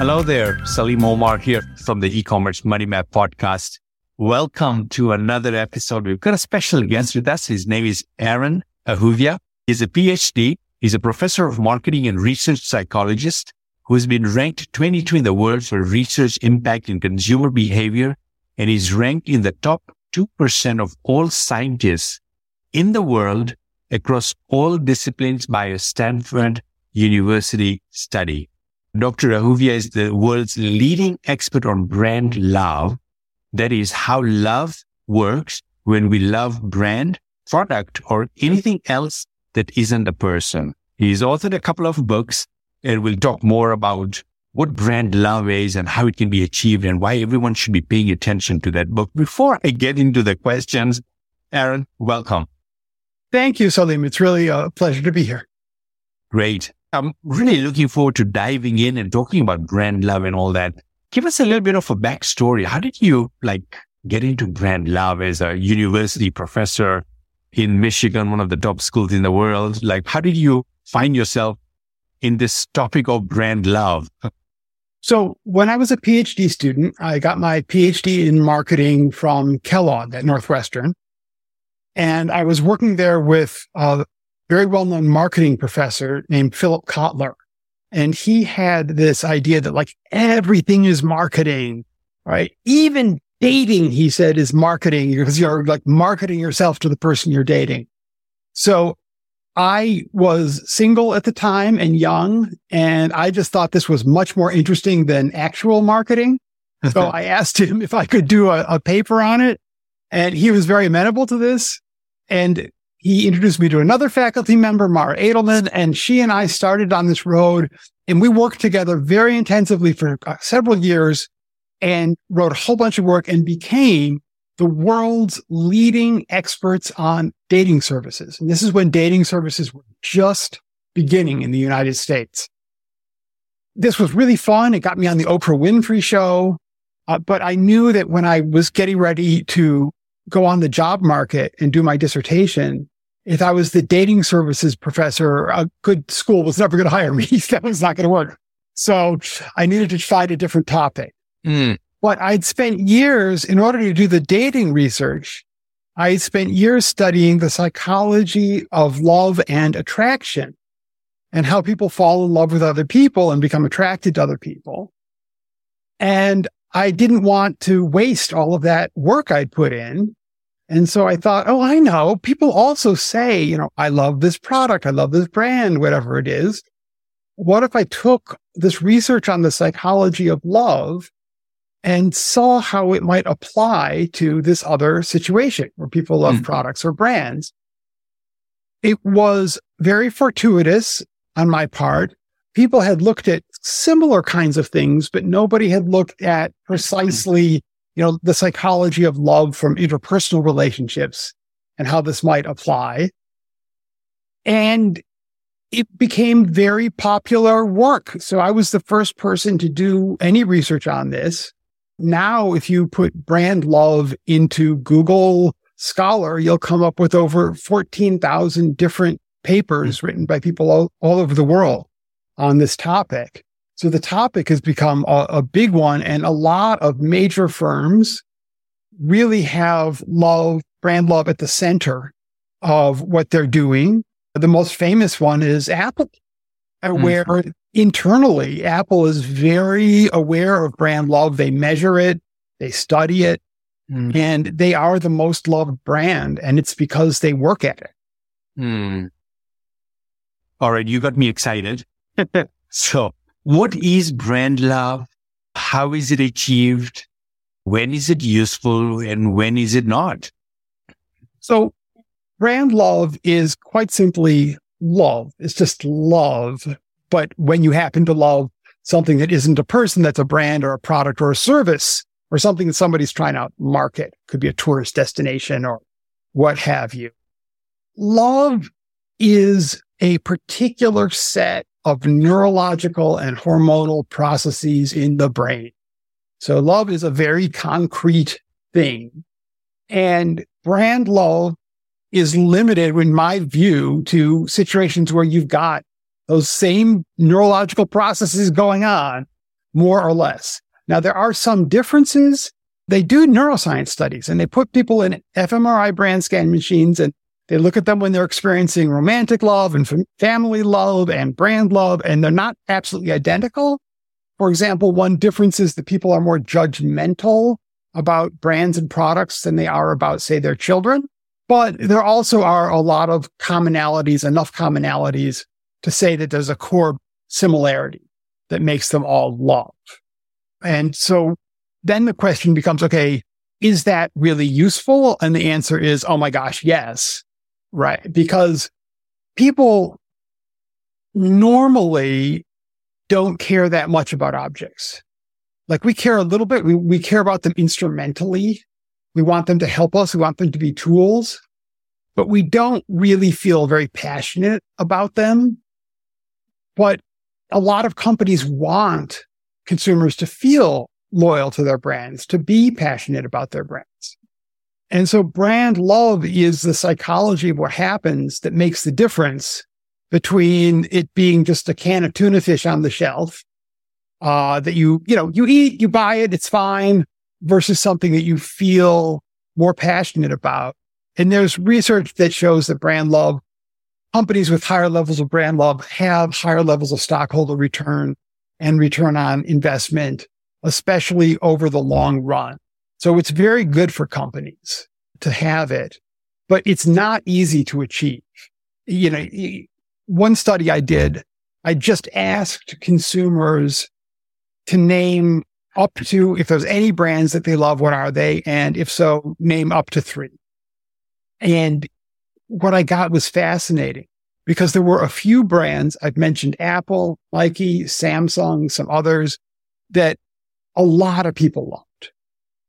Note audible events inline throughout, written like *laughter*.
Hello there, Salim Omar here from the e-commerce money map podcast. Welcome to another episode. We've got a special guest with us. His name is Aaron Ahuvia. He's a PhD. He's a professor of marketing and research psychologist who has been ranked 22 in the world for research impact in consumer behavior and is ranked in the top 2% of all scientists in the world across all disciplines by a Stanford University study. Dr. Ahuvia is the world's leading expert on brand love. That is how love works when we love brand, product, or anything else that isn't a person. He's authored a couple of books and we'll talk more about what brand love is and how it can be achieved and why everyone should be paying attention to that book. Before I get into the questions, Aaron, welcome. Thank you, Salim. It's really a pleasure to be here. Great. I'm really looking forward to diving in and talking about brand love and all that. Give us a little bit of a backstory. How did you like get into brand love as a university professor in Michigan, one of the top schools in the world? Like, how did you find yourself in this topic of brand love? So when I was a PhD student, I got my PhD in marketing from Kellogg at Northwestern. And I was working there with a very well-known marketing professor named Philip Kotler. And he had this idea that like everything is marketing, right? Even dating, he said, is marketing because you're like marketing yourself to the person you're dating. So I was single at the time and young, and I just thought this was much more interesting than actual marketing. So *laughs* I asked him if I could do a, a, paper on it, and he was very amenable to this. And he introduced me to another faculty member, Mara Adelman, and she and I started on this road, and we worked together very intensively for uh, several years and wrote a whole bunch of work and became the world's leading experts on dating services. And this is when dating services were just beginning in the United States. This was really fun. It got me on the Oprah Winfrey show. Uh, but I knew that when I was getting ready to go on the job market and do my dissertation, if I was the dating services professor, a good school was never going to hire me. *laughs* that was not going to work. So I needed to find a different topic. Mm. But I'd spent years in order to do the dating research. I spent years studying the psychology of love and attraction and how people fall in love with other people and become attracted to other people. And I didn't want to waste all of that work I'd put in. And so I thought, oh, I know people also say, you know, I love this product. I love this brand, whatever it is. What if I took this research on the psychology of love and saw how it might apply to this other situation where people love mm. products or brands. It was very fortuitous on my part. People had looked at similar kinds of things, but nobody had looked at precisely, you know, the psychology of love from interpersonal relationships and how this might apply. And it became very popular work. So I was the first person to do any research on this now if you put brand love into Google Scholar, you'll come up with over 14,000 different papers hmm. written by people all, all over the world on this topic. So the topic has become a, a big one and a lot of major firms really have love, brand love at the center of what they're doing. The most famous one is Apple, mm. where internally, Apple is very aware of brand love. They measure it, they study it, mm. and they are the most loved brand. And it's because they work at it. Mm. All right. You got me excited. *laughs* so what is brand love? How is it achieved? When is it useful and when is it not? So brand love is quite simply love. It's just love but when you happen to love something that isn't a person, that's a brand or a product or a service or something that somebody's trying to market, could be a tourist destination or what have you. Love is a particular set of neurological and hormonal processes in the brain. So love is a very concrete thing. And brand love is limited, in my view, to situations where you've got those same neurological processes going on, more or less. Now, there are some differences. They do neuroscience studies and they put people in fMRI brain scan machines and they look at them when they're experiencing romantic love and family love and brand love, and they're not absolutely identical. For example, one difference is that people are more judgmental about brands and products than they are about, say, their children. But there also are a lot of commonalities, enough commonalities to say that there's a core similarity that makes them all love. And so then the question becomes, okay, is that really useful? And the answer is, oh my gosh, yes. Right. Because people normally don't care that much about objects. Like we care a little bit. We, we care about them instrumentally. We want them to help us. We want them to be tools, but we don't really feel very passionate about them. But a lot of companies want consumers to feel loyal to their brands, to be passionate about their brands. And so brand love is the psychology of what happens that makes the difference between it being just a can of tuna fish on the shelf, uh, that you, you know, you eat, you buy it, it's fine versus something that you feel more passionate about. And there's research that shows that brand love companies with higher levels of brand love have higher levels of stockholder return and return on investment, especially over the long run. So it's very good for companies to have it, but it's not easy to achieve. You know, one study I did, I just asked consumers to name up to, if there's any brands that they love, what are they? And if so, name up to three. And what I got was fascinating because there were a few brands. I've mentioned Apple, Nike, Samsung, some others that a lot of people love.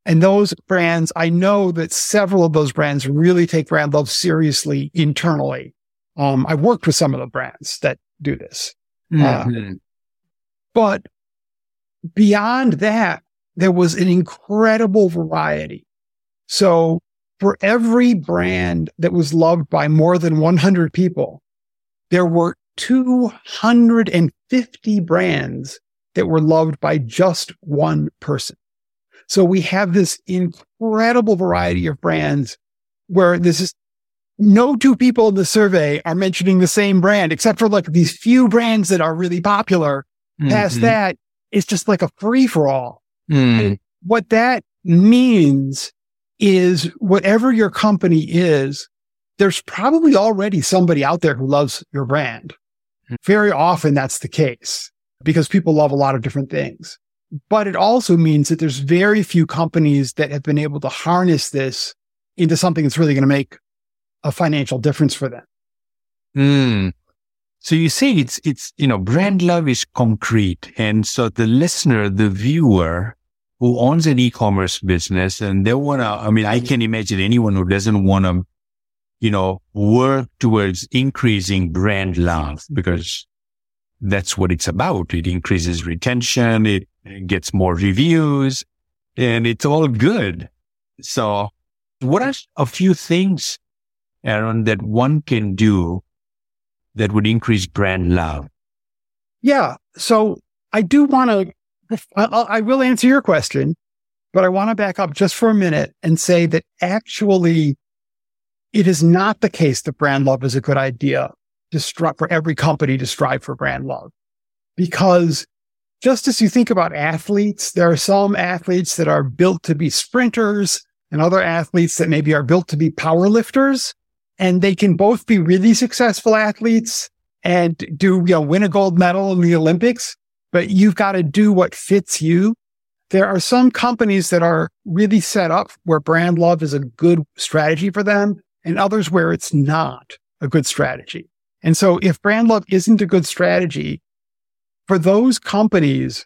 And those brands, I know that several of those brands really take brand love seriously internally. Um, I've worked with some of the brands that do this. Mm-hmm. Uh, but beyond that, there was an incredible variety. So for every brand that was loved by more than 100 people, there were 250 brands that were loved by just one person. So we have this incredible variety of brands where this is no two people in the survey are mentioning the same brand, except for like these few brands that are really popular. Mm-hmm. Past that, it's just like a free for all. Mm. What that means is whatever your company is, there's probably already somebody out there who loves your brand. Mm. Very often that's the case because people love a lot of different things. But it also means that there's very few companies that have been able to harness this into something that's really going to make a financial difference for them. Mm. So you see, it's, it's, you know, brand love is concrete. And so the listener, the viewer who owns an e-commerce business and they want to, I mean, I can imagine anyone who doesn't want to, you know, work towards increasing brand love because that's what it's about. It increases retention. It gets more reviews and it's all good. So what are a few things, Aaron, that one can do that would increase brand love? Yeah. So I do want to, I, will answer your question, but I want to back up just for a minute and say that actually it is not the case that brand love is a good idea to strive for every company to strive for brand love because just as you think about athletes, there are some athletes that are built to be sprinters and other athletes that maybe are built to be power lifters. And they can both be really successful athletes and do, you know, win a gold medal in the Olympics, but you've got to do what fits you. There are some companies that are really set up where brand love is a good strategy for them and others where it's not a good strategy. And so if brand love isn't a good strategy, for those companies,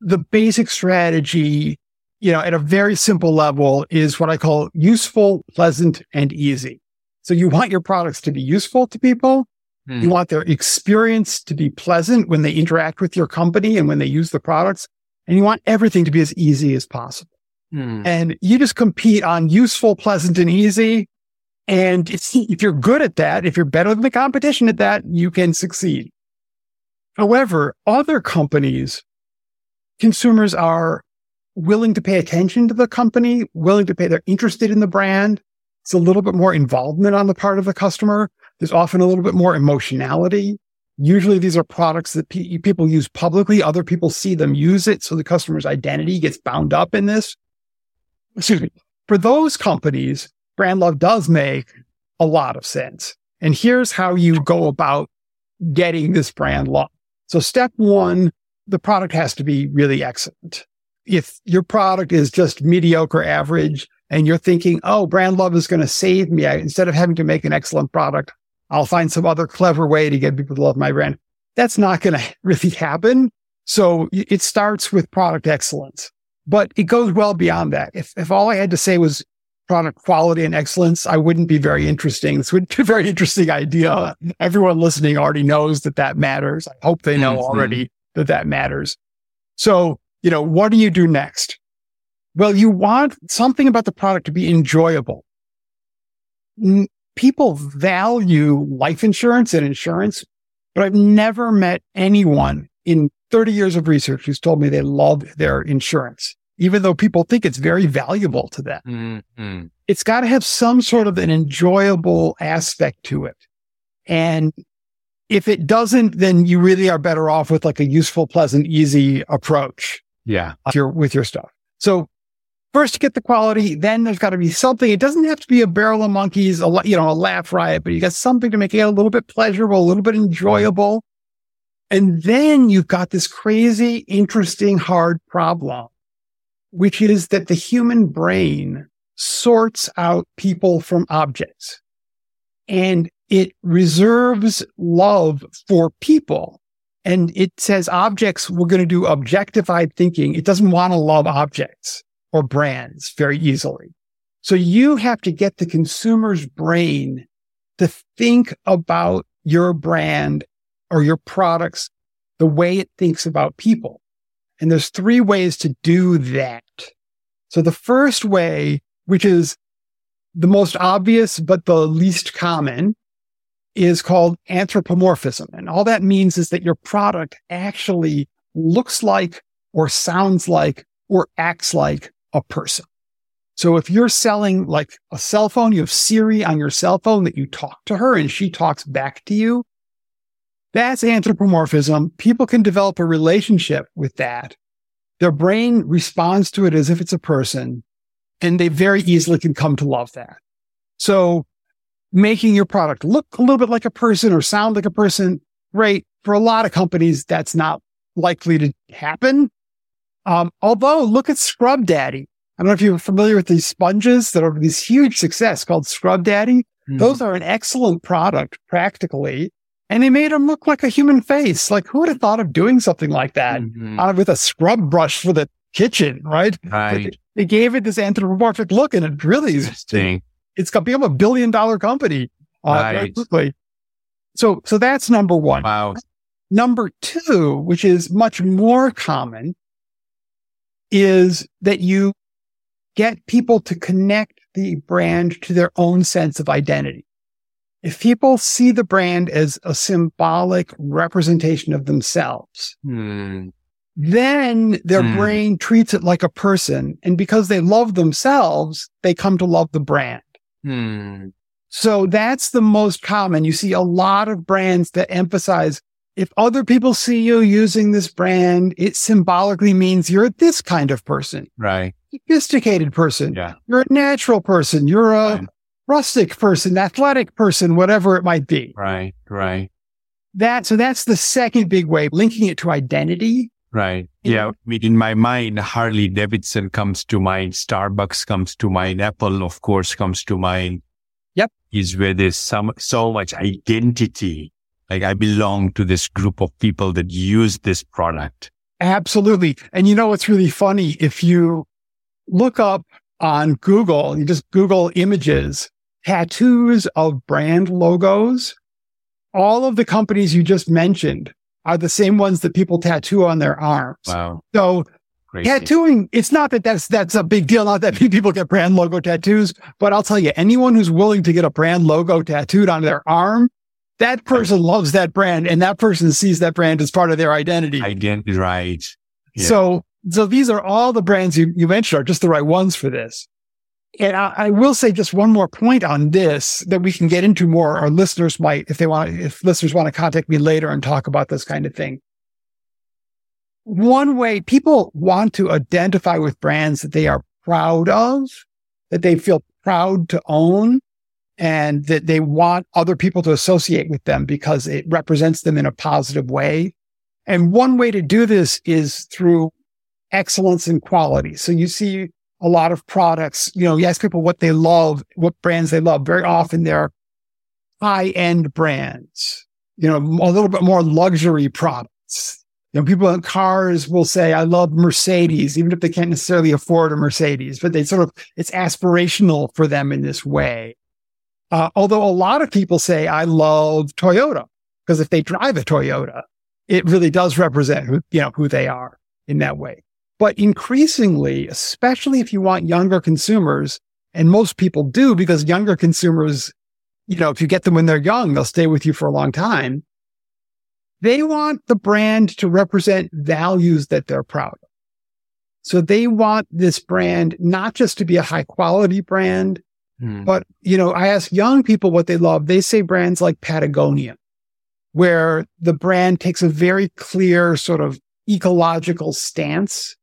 the basic strategy, you know, at a very simple level is what I call useful, pleasant, and easy. So you want your products to be useful to people. Mm. You want their experience to be pleasant when they interact with your company and when they use the products. And you want everything to be as easy as possible. Mm. And you just compete on useful, pleasant, and easy. And *laughs* if you're good at that, if you're better than the competition at that, you can succeed. However, other companies consumers are willing to pay attention to the company, willing to pay, they're interested in the brand. It's a little bit more involvement on the part of the customer. There's often a little bit more emotionality. Usually these are products that pe- people use publicly. Other people see them use it. So the customer's identity gets bound up in this. Excuse me. For those companies, brand love does make a lot of sense. And here's how you go about getting this brand love. So step one, the product has to be really excellent. If your product is just mediocre average and you're thinking, oh, brand love is going to save me, I, instead of having to make an excellent product, I'll find some other clever way to get people to love my brand. That's not going *laughs* to really happen. So it starts with product excellence, but it goes well beyond that. If, if all I had to say was product quality and excellence, I wouldn't be very interesting. This would be a very interesting idea. Everyone listening already knows that that matters. I hope they know mm-hmm. already that that matters. So, you know, what do you do next? Well, you want something about the product to be enjoyable. People value life insurance and insurance, but I've never met anyone in 30 years of research who's told me they love their insurance even though people think it's very valuable to them. Mm-hmm. It's got to have some sort of an enjoyable aspect to it. And if it doesn't, then you really are better off with like a useful, pleasant, easy approach. Yeah. With your, with your stuff. So first get the quality, then there's got to be something. It doesn't have to be a barrel of monkeys, a, you know, a laugh riot, but you got something to make it a little bit pleasurable, a little bit enjoyable. And then you've got this crazy, interesting, hard problem which is that the human brain sorts out people from objects and it reserves love for people. And it says objects, we're going to do objectified thinking. It doesn't want to love objects or brands very easily. So you have to get the consumer's brain to think about your brand or your products the way it thinks about people. And there's three ways to do that. So the first way, which is the most obvious, but the least common is called anthropomorphism. And all that means is that your product actually looks like or sounds like or acts like a person. So if you're selling like a cell phone, you have Siri on your cell phone that you talk to her and she talks back to you. That's anthropomorphism. People can develop a relationship with that. Their brain responds to it as if it's a person and they very easily can come to love that. So making your product look a little bit like a person or sound like a person, right? For a lot of companies, that's not likely to happen. Um, although look at Scrub Daddy. I don't know if you're familiar with these sponges that are these huge success called Scrub Daddy. Mm-hmm. Those are an excellent product practically and they made him look like a human face. Like who would have thought of doing something like that mm-hmm. uh, with a scrub brush for the kitchen, right? Right. They, gave it this anthropomorphic look, and it really interesting. It's become a billion dollar company uh, right. very quickly. So, so that's number one. Wow. Number two, which is much more common, is that you get people to connect the brand to their own sense of identity. If people see the brand as a symbolic representation of themselves, hmm. then their hmm. brain treats it like a person. And because they love themselves, they come to love the brand. Hmm. So that's the most common. You see a lot of brands that emphasize if other people see you using this brand, it symbolically means you're this kind of person. Right. Sophisticated person. Yeah. You're a natural person. You're a rustic person, athletic person, whatever it might be. Right, right. That, so that's the second big way, linking it to identity. Right. Yeah. I mean, in my mind, Harley Davidson comes to mind. Starbucks comes to mind. Apple, of course, comes to mind. Yep. Is where there's some, so much identity. Like I belong to this group of people that use this product. Absolutely. And you know, what's really funny? If you look up on Google, you just Google images tattoos of brand logos. All of the companies you just mentioned are the same ones that people tattoo on their arms. Wow. So Crazy. tattooing, it's not that that's, that's a big deal. Not that people get brand logo tattoos, but I'll tell you, anyone who's willing to get a brand logo tattooed on their arm, that person loves that brand and that person sees that brand as part of their identity. Identity, right. Yeah. So So these are all the brands you, you mentioned are just the right ones for this. And I, I, will say just one more point on this that we can get into more. Our listeners might, if they want, if listeners want to contact me later and talk about this kind of thing. One way people want to identify with brands that they are proud of, that they feel proud to own, and that they want other people to associate with them because it represents them in a positive way. And one way to do this is through excellence and quality. So you see a lot of products, you know, you ask people what they love, what brands they love. Very often they're high end brands, you know, a little bit more luxury products. You know, people in cars will say, I love Mercedes, even if they can't necessarily afford a Mercedes, but they sort of, it's aspirational for them in this way. Uh, although a lot of people say, I love Toyota, because if they drive a Toyota, it really does represent who, you know, who they are in that way. But increasingly, especially if you want younger consumers, and most people do because younger consumers, you know, if you get them when they're young, they'll stay with you for a long time. They want the brand to represent values that they're proud of. So they want this brand not just to be a high quality brand, hmm. but, you know, I ask young people what they love. They say brands like Patagonia, where the brand takes a very clear sort of ecological stance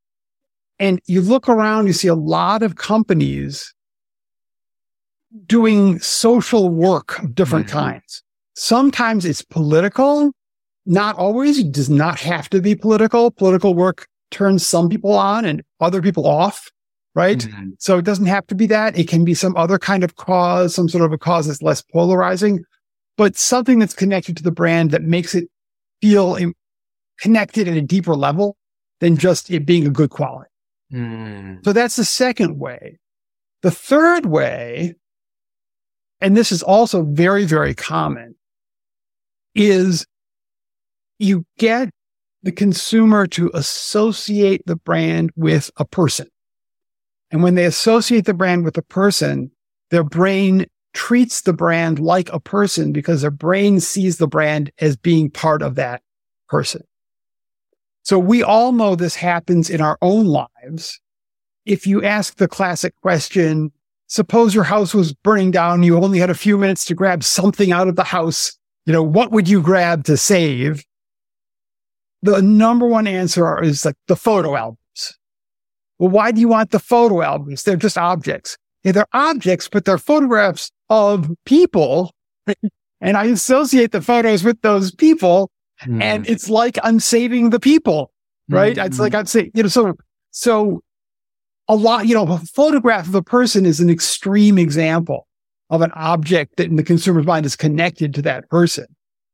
and you look around, you see a lot of companies doing social work of different mm-hmm. kinds. Sometimes it's political, not always. It does not have to be political. Political work turns some people on and other people off, right? Mm-hmm. So it doesn't have to be that. It can be some other kind of cause, some sort of a cause that's less polarizing, but something that's connected to the brand that makes it feel connected at a deeper level than just it being a good quality. Mm. So that's the second way. The third way, and this is also very, very common, is you get the consumer to associate the brand with a person. And when they associate the brand with a person, their brain treats the brand like a person because their brain sees the brand as being part of that person. So we all know this happens in our own lives. If you ask the classic question, suppose your house was burning down, you only had a few minutes to grab something out of the house. You know, what would you grab to save? The number one answer is like the photo albums. Well, why do you want the photo albums? They're just objects. Yeah, they're objects, but they're photographs of people. *laughs* and I associate the photos with those people. Mm. And it's like I'm saving the people, right? Mm. It's like I'm saying, you know, so, so a lot, you know, a photograph of a person is an extreme example of an object that in the consumer's mind is connected to that person.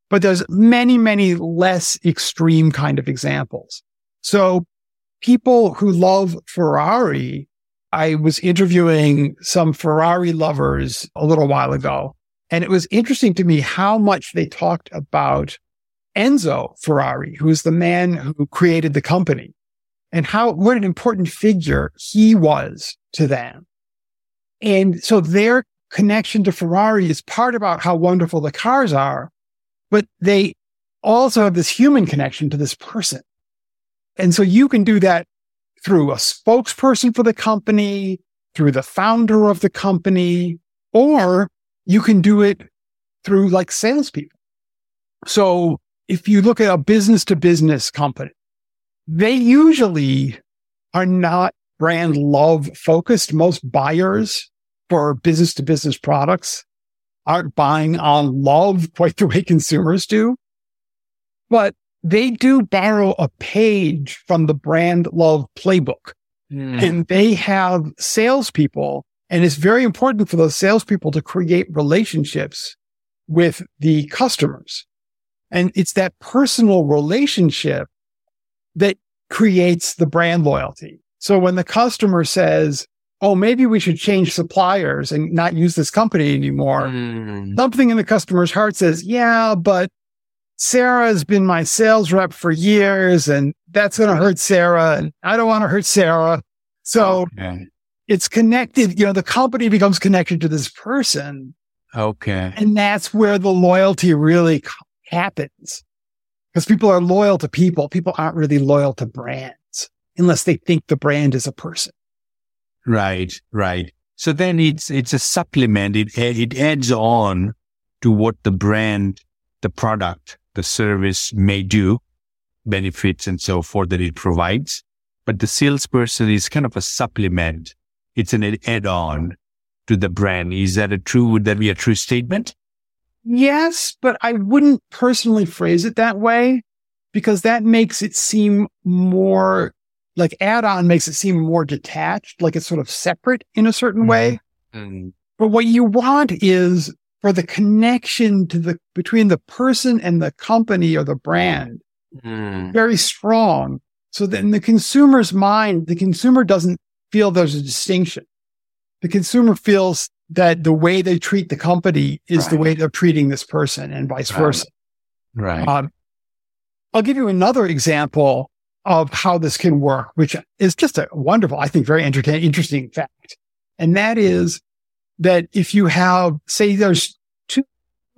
But there's many, many less extreme kind of examples. So people who love Ferrari, I was interviewing some Ferrari lovers a little while ago, and it was interesting to me how much they talked about Enzo Ferrari, who is the man who created the company and how, what an important figure he was to them. And so their connection to Ferrari is part about how wonderful the cars are, but they also have this human connection to this person. And so you can do that through a spokesperson for the company, through the founder of the company, or you can do it through like salespeople. So if you look at a business to business company, they usually are not brand love focused. Most buyers for business to business products aren't buying on love quite the way *laughs* consumers do, but they do borrow a page from the brand love playbook mm. and they have salespeople. And it's very important for those salespeople to create relationships with the customers. And it's that personal relationship that creates the brand loyalty. So when the customer says, Oh, maybe we should change suppliers and not use this company anymore. Mm. Something in the customer's heart says, yeah, but Sarah has been my sales rep for years and that's going to hurt Sarah. And I don't want to hurt Sarah. So okay. it's connected. You know, the company becomes connected to this person. Okay. And that's where the loyalty really happens because people are loyal to people. People aren't really loyal to brands. unless they think the brand is a person. Right, right. So then it's it's a supplement. It it adds on to what the brand, the product, the service may do, benefits and so forth that it provides. But the salesperson is kind of a supplement. It's an add-on to the brand. Is that a true? Would that be a true statement? Yes, but I wouldn't personally phrase it that way because that makes it seem more like add on makes it seem more detached, like it's sort of separate in a certain way. Mm-hmm. But what you want is for the connection to the between the person and the company or the brand mm. very strong. So that in the consumer's mind, the consumer doesn't feel there's a distinction. The consumer feels that the way they treat the company is right. the way they're treating this person and vice right. versa. Right. Um, I'll give you another example of how this can work, which is just a wonderful, I think, very entertaining, interesting fact. And that is that if you have, say, there's two,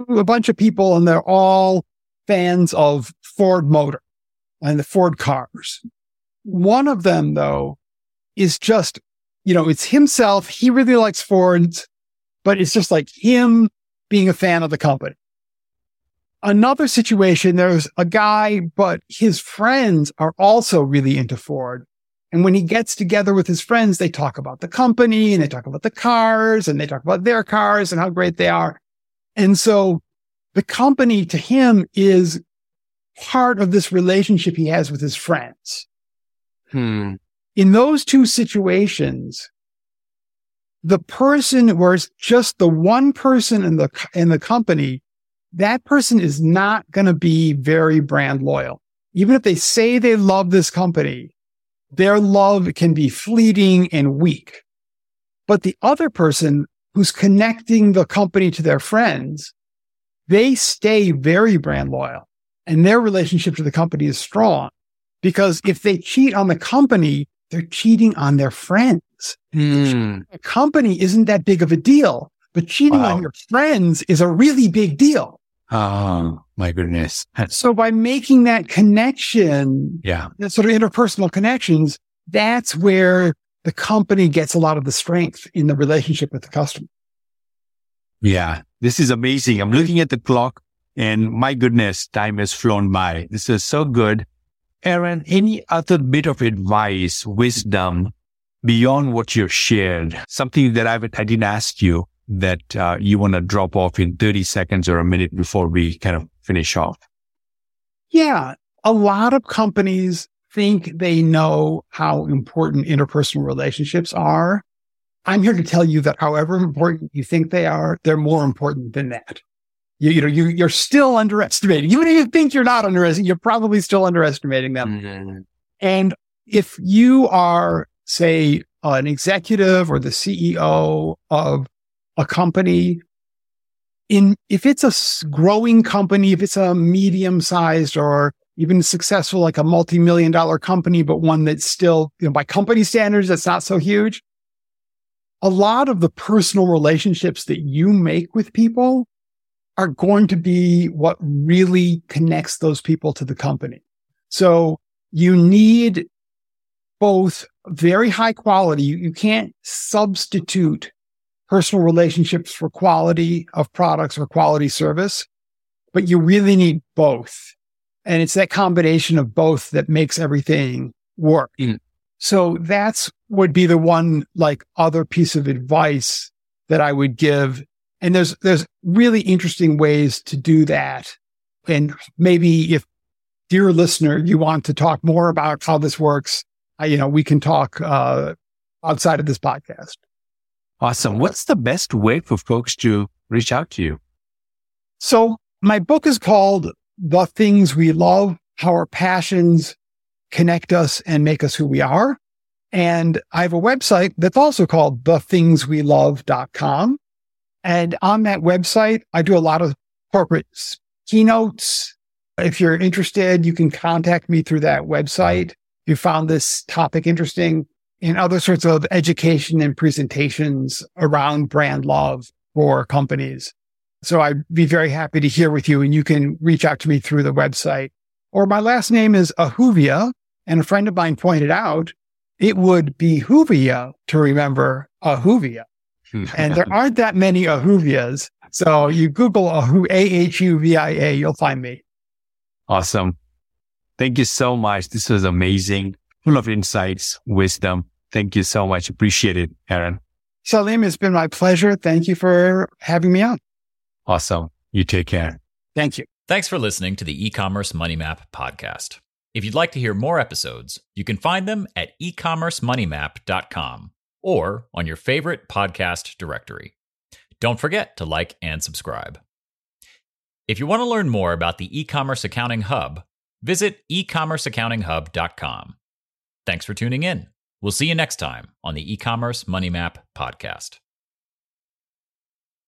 a bunch of people and they're all fans of Ford Motor and the Ford cars. One of them, though, is just, you know, it's himself. He really likes Fords, but it's just like him being a fan of the company. Another situation, there's a guy, but his friends are also really into Ford. And when he gets together with his friends, they talk about the company and they talk about the cars and they talk about their cars and how great they are. And so the company to him is part of this relationship he has with his friends. Hmm. In those two situations, the person where it's just the one person in the, in the company that person is not going to be very brand loyal. Even if they say they love this company, their love can be fleeting and weak. But the other person who's connecting the company to their friends, they stay very brand loyal and their relationship to the company is strong because if they cheat on the company, they're cheating on their friends. Mm. A company isn't that big of a deal, but cheating wow. on your friends is a really big deal. Oh my goodness. So by making that connection, yeah, that sort of interpersonal connections, that's where the company gets a lot of the strength in the relationship with the customer. Yeah, this is amazing. I'm looking at the clock and my goodness, time has flown by. This is so good. Aaron, any other bit of advice, wisdom beyond what you've shared? Something that I've, I didn't ask you that uh, you want to drop off in 30 seconds or a minute before we kind of finish off? Yeah. A lot of companies think they know how important interpersonal relationships are. I'm here to tell you that however important you think they are, they're more important than that. You, you know, you, you're still underestimating. Even if you think you're not underestimating, you're probably still underestimating them. Mm-hmm. And if you are, say, an executive or the CEO of a company in, if it's a growing company, if it's a medium sized or even successful, like a multi-million dollar company, but one that's still, you know, by company standards, that's not so huge. A lot of the personal relationships that you make with people are going to be what really connects those people to the company. So you need both very high quality. You, you can't substitute personal relationships for quality of products or quality service, but you really need both. And it's that combination of both that makes everything work. Mm. So that's would be the one like other piece of advice that I would give. And there's, there's really interesting ways to do that. And maybe if dear listener, you want to talk more about how this works, I, you know, we can talk, uh, outside of this podcast. Awesome. What's the best way for folks to reach out to you? So my book is called The Things We Love, How Our Passions Connect Us and Make Us Who We Are. And I have a website that's also called thethingswelove.com. And on that website, I do a lot of corporate keynotes. If you're interested, you can contact me through that website. You found this topic interesting, and other sorts of education and presentations around brand love for companies. So I'd be very happy to hear with you and you can reach out to me through the website. Or my last name is Ahuvia, And a friend of mine pointed out it would behoove you to remember Ahuvia. Hmm. and there *laughs* aren't that many Ahuvias. So you Google Ahu, A-H-U-V-I-A, you'll find me. Awesome. Thank you so much. This was amazing, full of insights, wisdom. Thank you so much. Appreciate it, Aaron. Salim, it's been my pleasure. Thank you for having me on. Awesome. You take care. Thank you. Thanks for listening to the e-commerce money map podcast. If you'd like to hear more episodes, you can find them at ecommercemoneymap.com or on your favorite podcast directory. Don't forget to like and subscribe. If you want to learn more about the e-commerce accounting hub, visit ecommerceaccountinghub.com. Thanks for tuning in. We'll see you next time on the e-commerce money map podcast.